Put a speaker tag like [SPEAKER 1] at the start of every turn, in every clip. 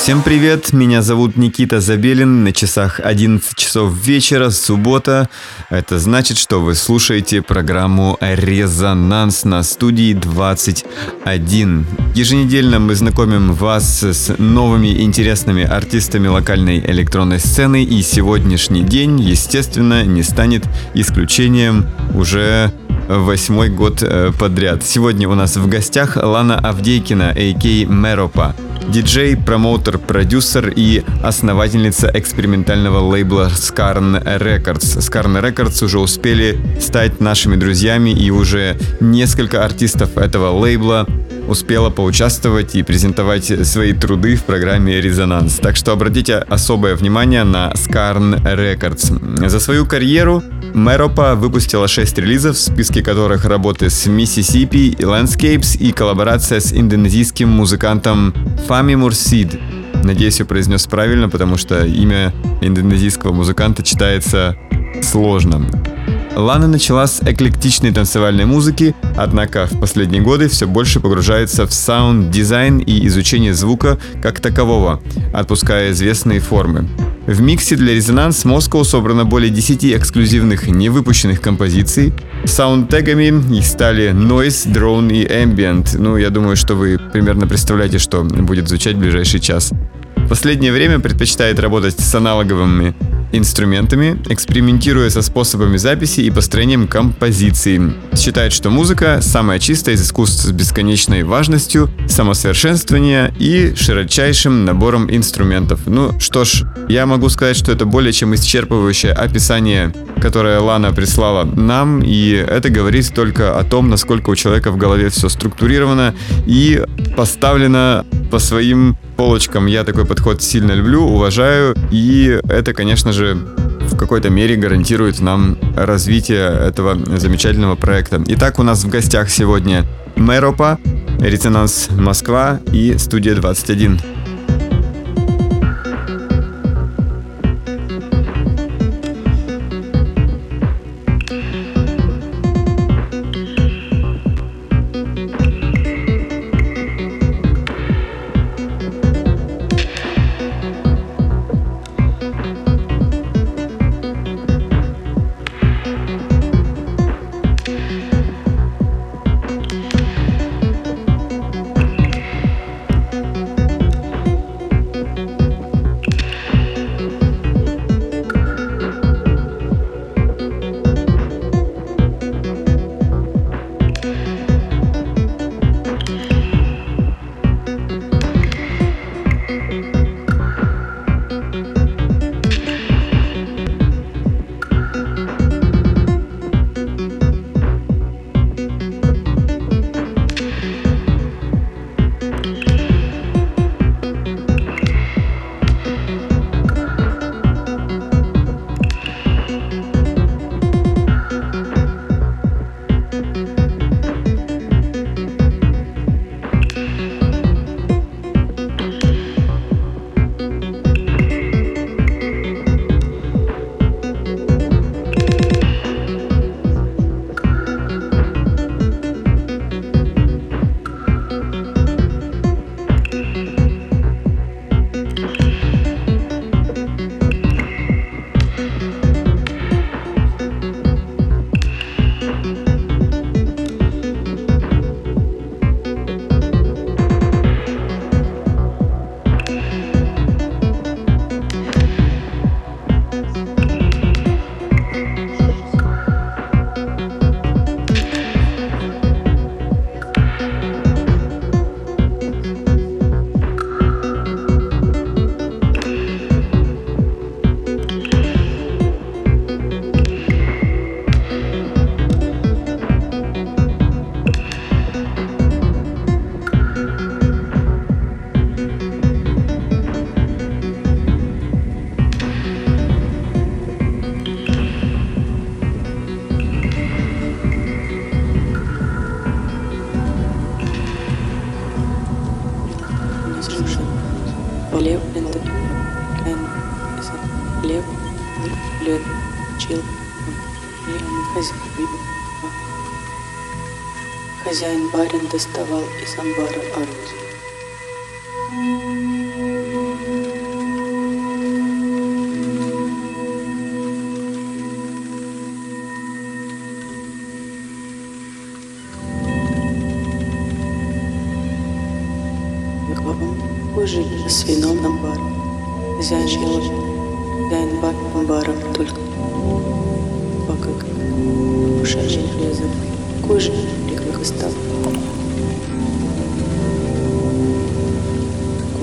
[SPEAKER 1] Всем привет, меня зовут Никита Забелин, на часах 11 часов вечера, суббота. Это значит, что вы слушаете программу «Резонанс» на студии 21. Еженедельно мы знакомим вас с новыми интересными артистами локальной электронной сцены, и сегодняшний день, естественно, не станет исключением уже восьмой год э, подряд. Сегодня у нас в гостях Лана Авдейкина, а.к. Меропа диджей, промоутер, продюсер и основательница экспериментального лейбла Scarn Records. Scarn Records уже успели стать нашими друзьями и уже несколько артистов этого лейбла успела поучаствовать и презентовать свои труды в программе «Резонанс». Так что обратите особое внимание на Scarn Records. За свою карьеру Мэропа выпустила 6 релизов, в списке которых работы с Mississippi, Landscapes и коллаборация с индонезийским музыкантом Фами Мурсид. Надеюсь, я произнес правильно, потому что имя индонезийского музыканта читается сложно. Лана начала с эклектичной танцевальной музыки, однако в последние годы все больше погружается в саунд-дизайн и изучение звука как такового, отпуская известные формы. В миксе для резонанс Moscow собрано более 10 эксклюзивных невыпущенных композиций. Саундтегами их стали Noise, Drone и Ambient. Ну, я думаю, что вы примерно представляете, что будет звучать в ближайший час. Последнее время предпочитает работать с аналоговыми инструментами, экспериментируя со способами записи и построением композиции. Считает, что музыка – самая чистая из искусств с бесконечной важностью, самосовершенствования и широчайшим набором инструментов. Ну что ж, я могу сказать, что это более чем исчерпывающее описание, которое Лана прислала нам, и это говорит только о том, насколько у человека в голове все структурировано и поставлено по своим полочкам. Я такой подход сильно люблю, уважаю, и это, конечно же, в какой-то мере гарантирует нам развитие этого замечательного проекта. Итак, у нас в гостях сегодня Мэропа, Резонанс Москва и Студия 21.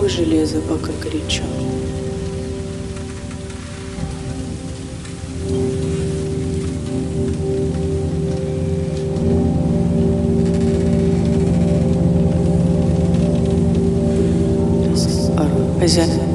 [SPEAKER 2] Много железа, пока горячо. хозяин.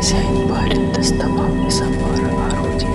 [SPEAKER 2] Хозяин барин доставал из обора орудие.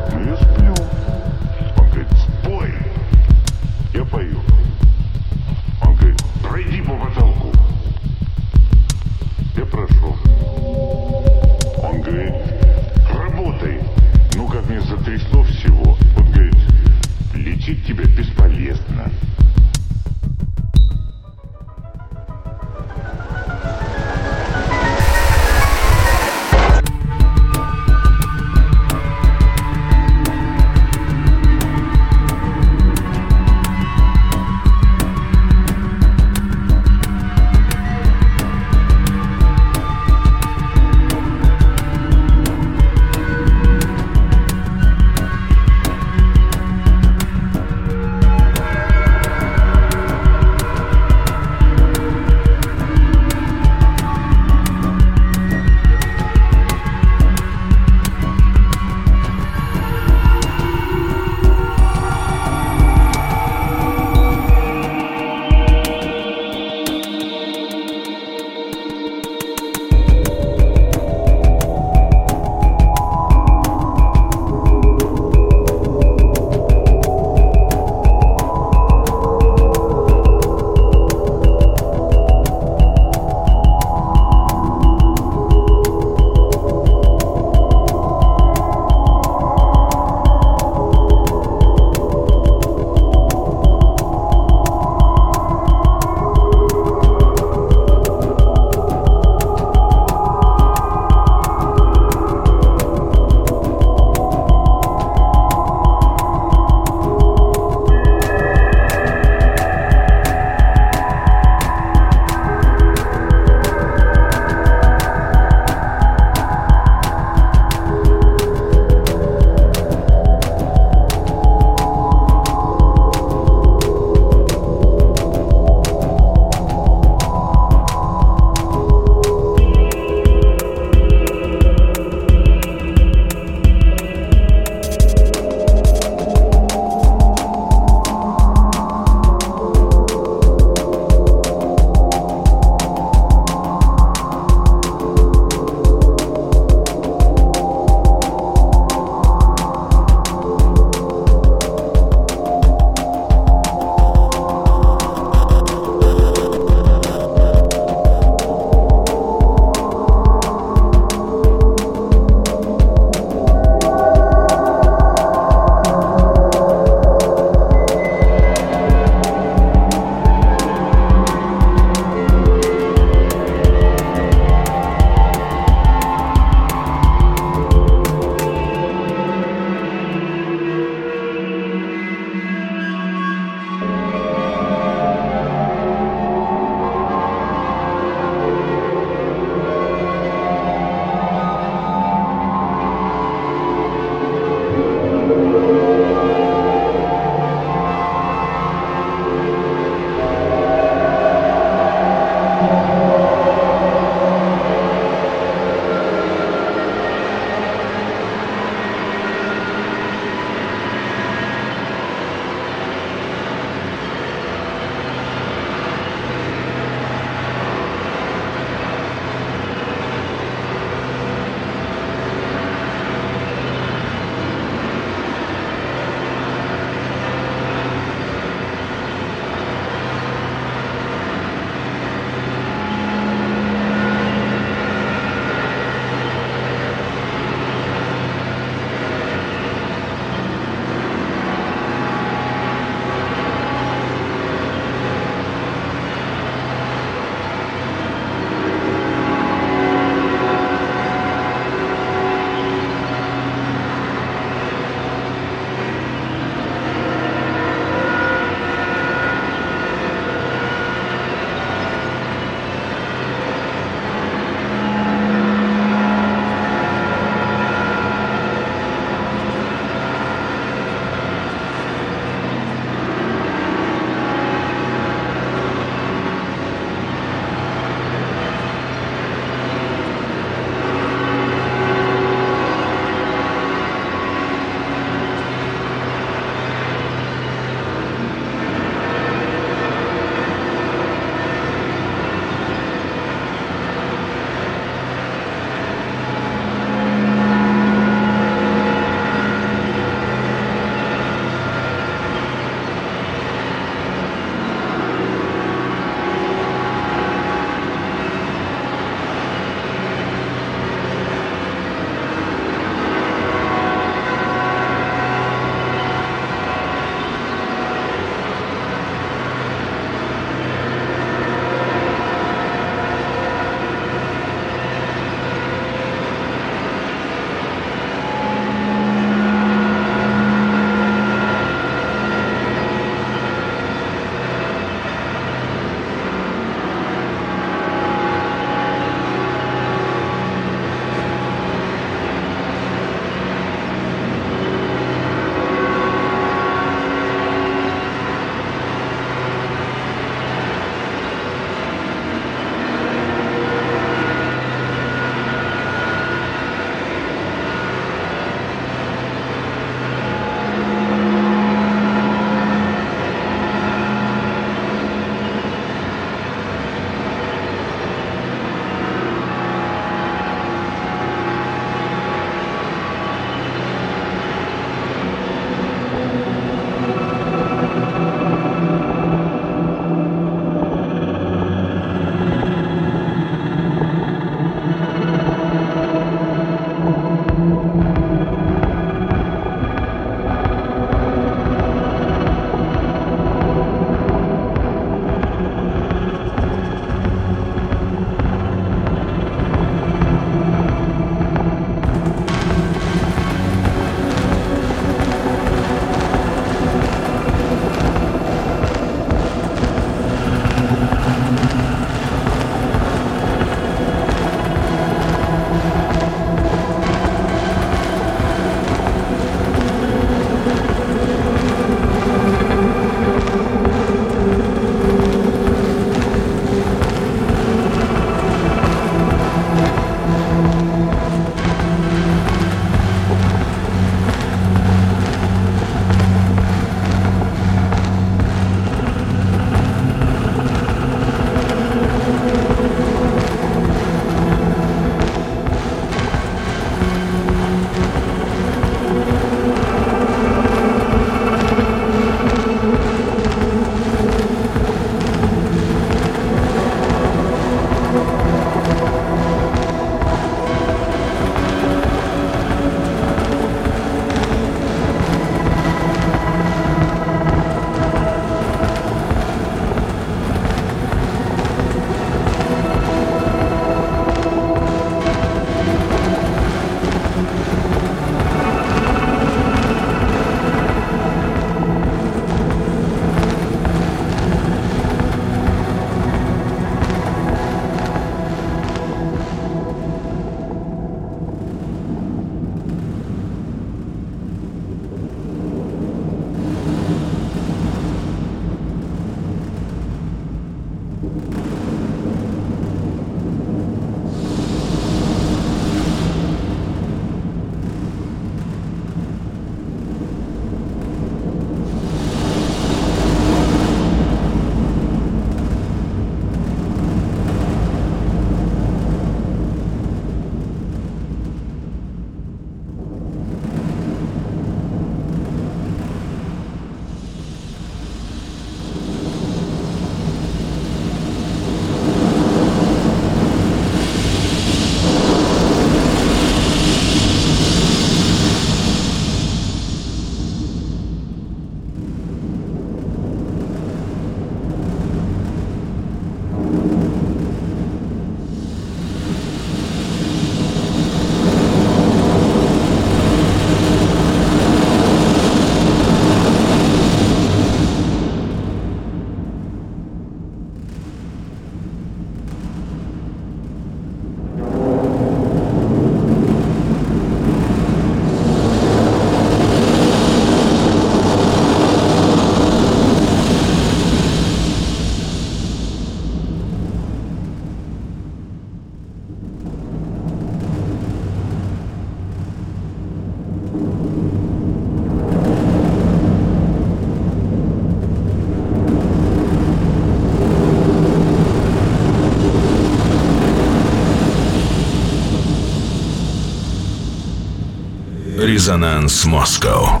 [SPEAKER 3] Резонанс Москва.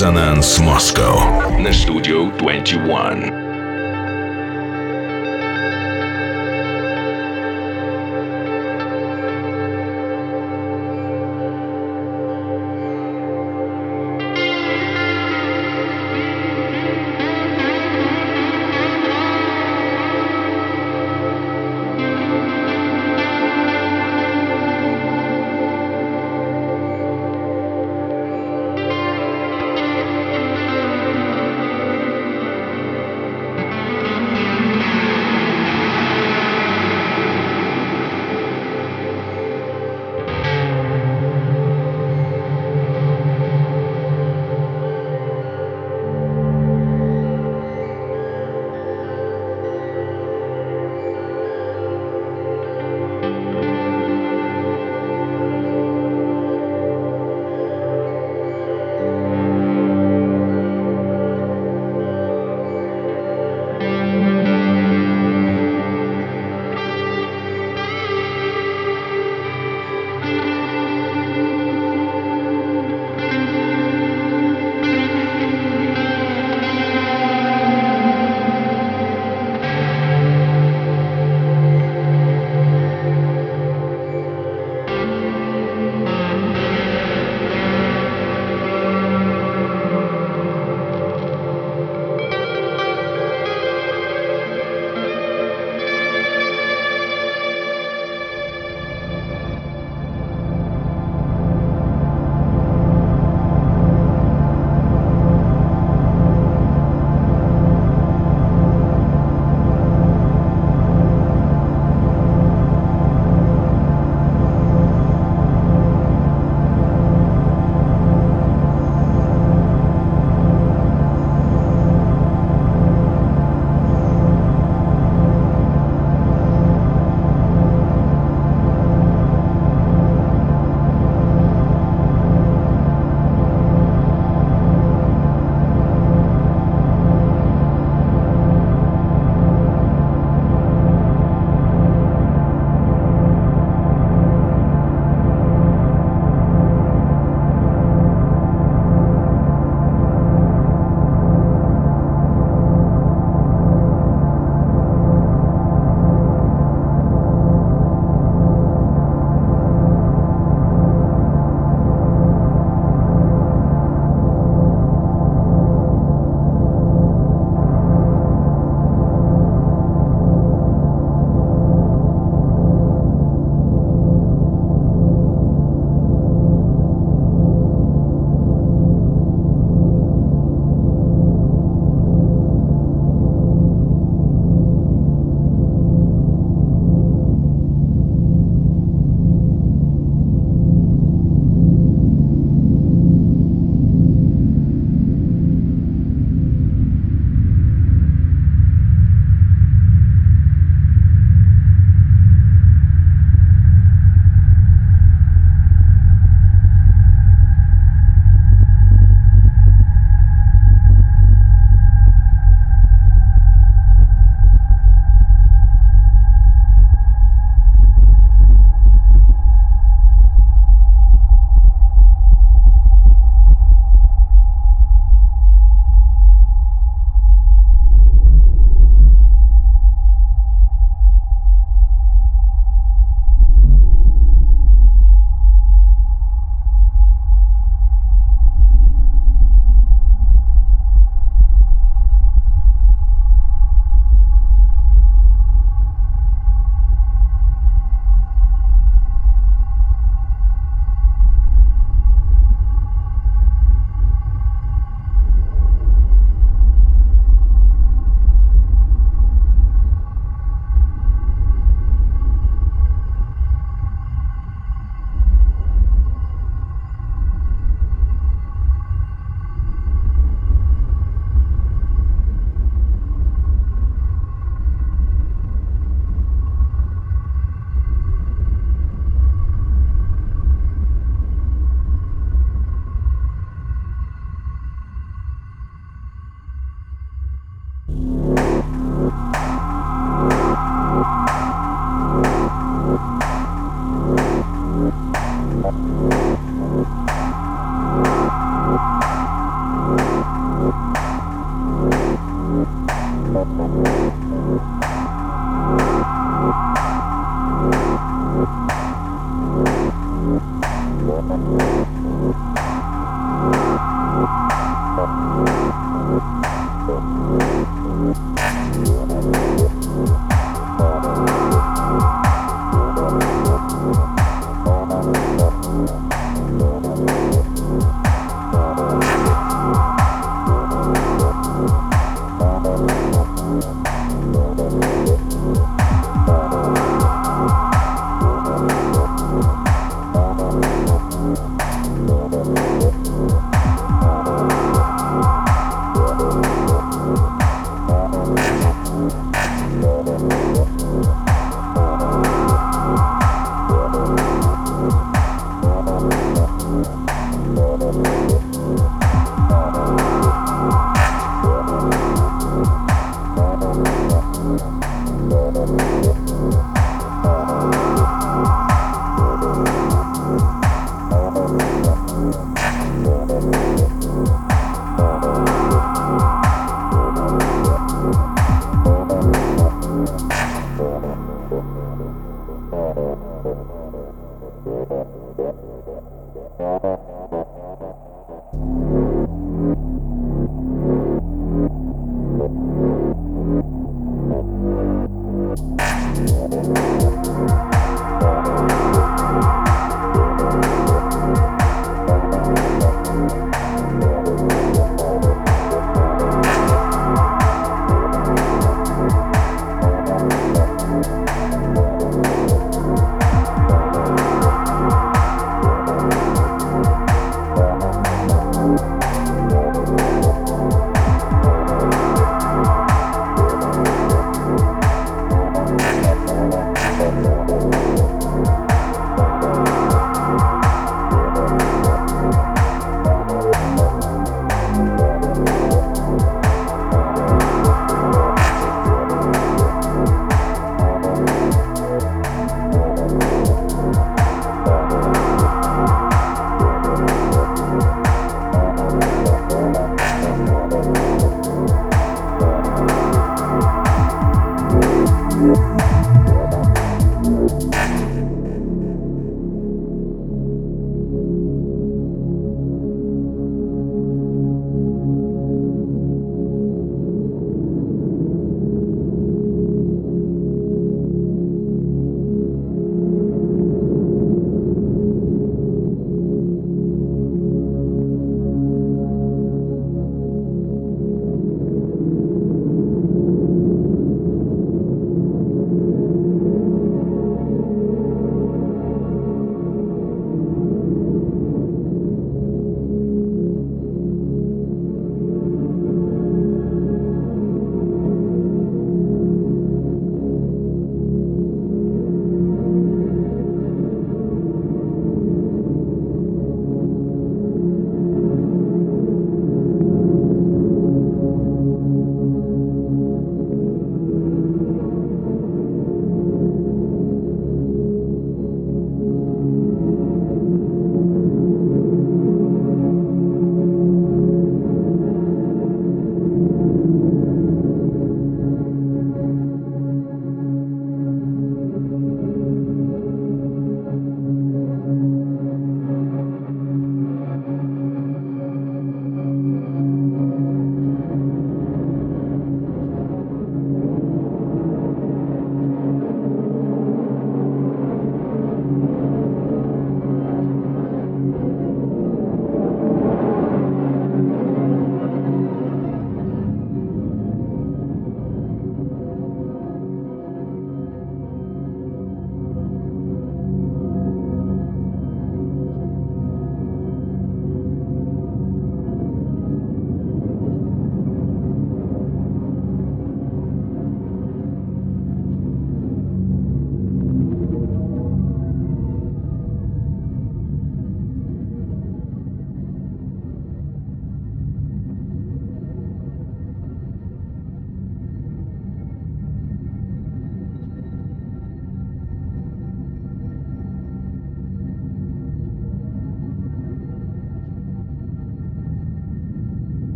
[SPEAKER 3] Резонанс Москва на студию 21.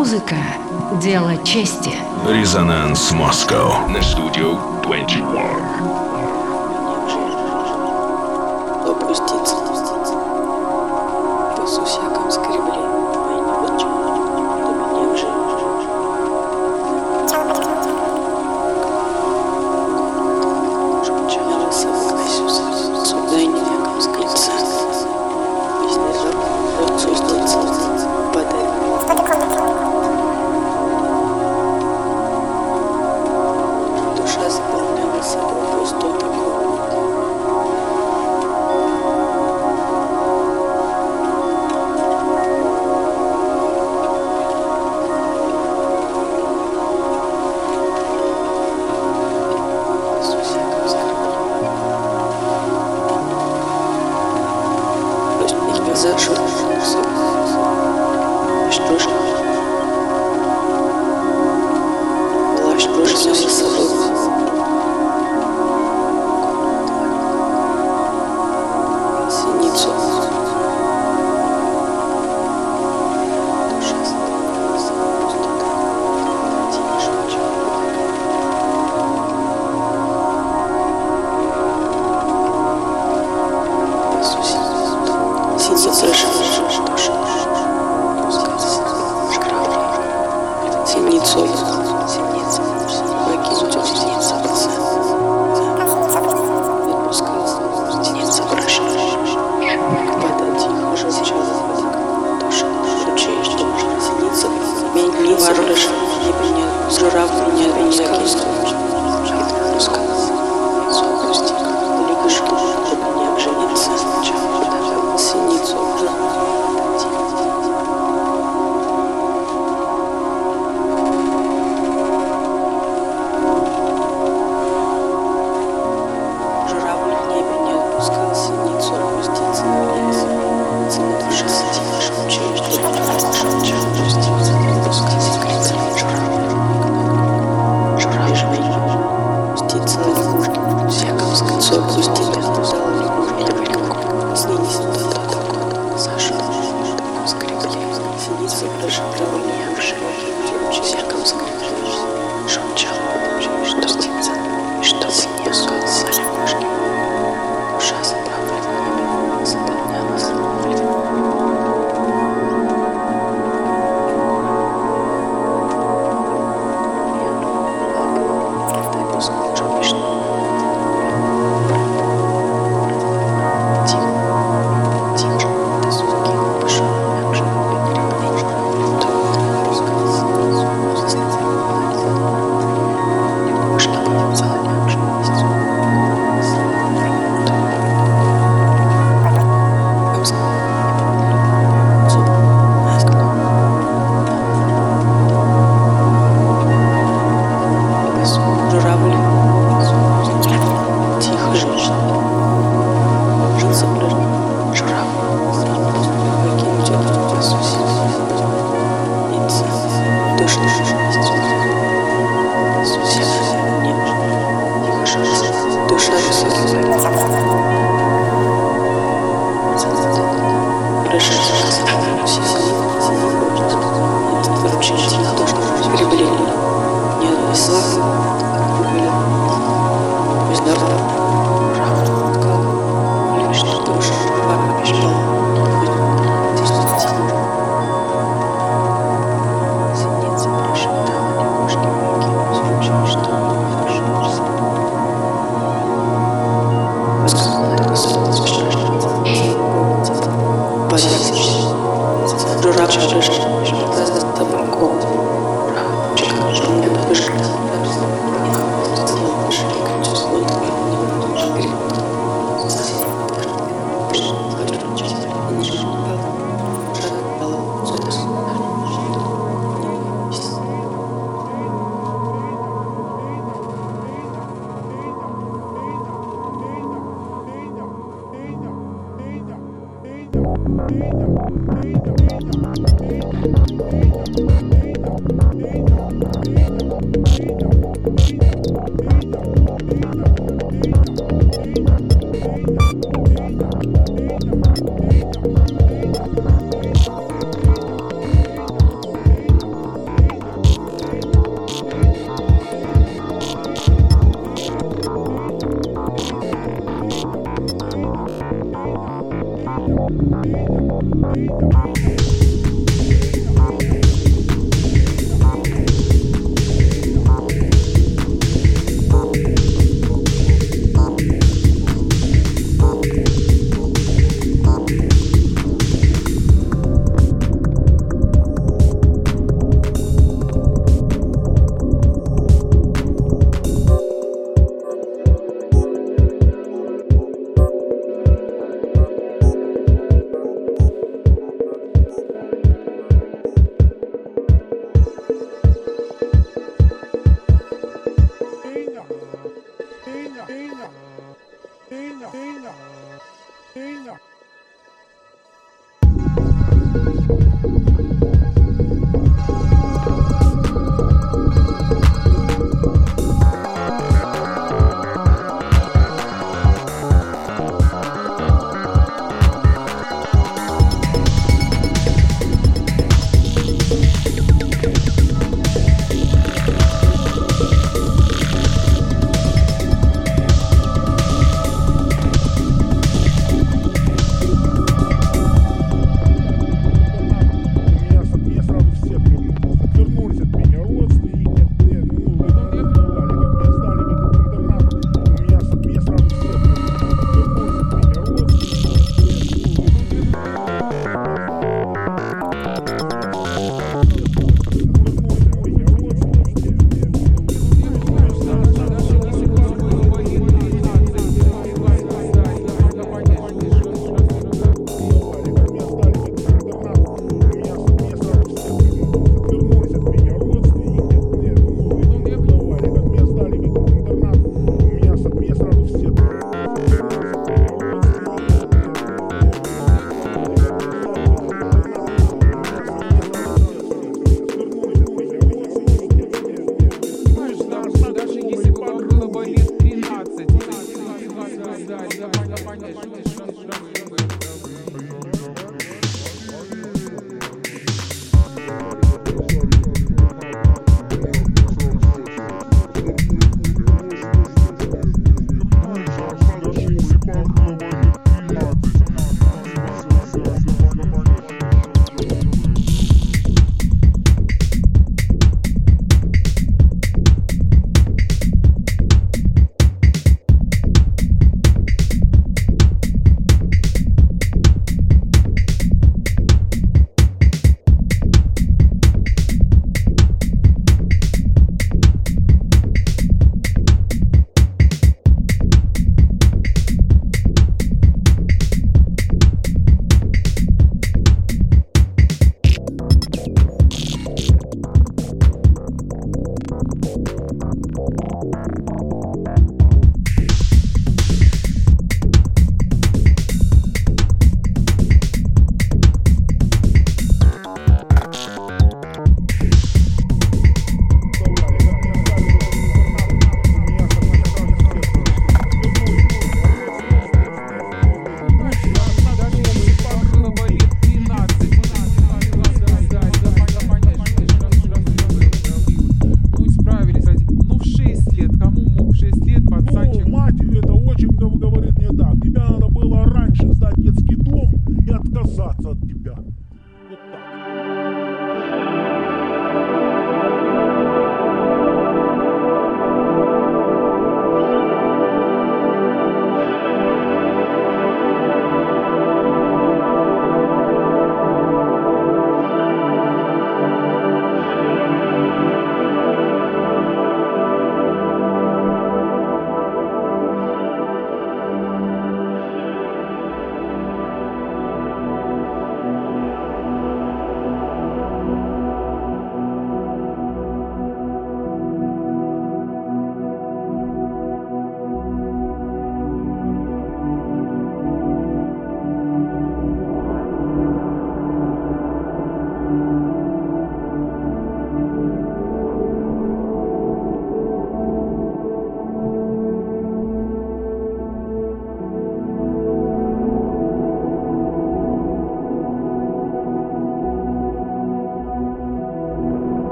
[SPEAKER 4] Музыка – дело чести.
[SPEAKER 3] Резонанс Москва на студию 21.
[SPEAKER 2] опуститься.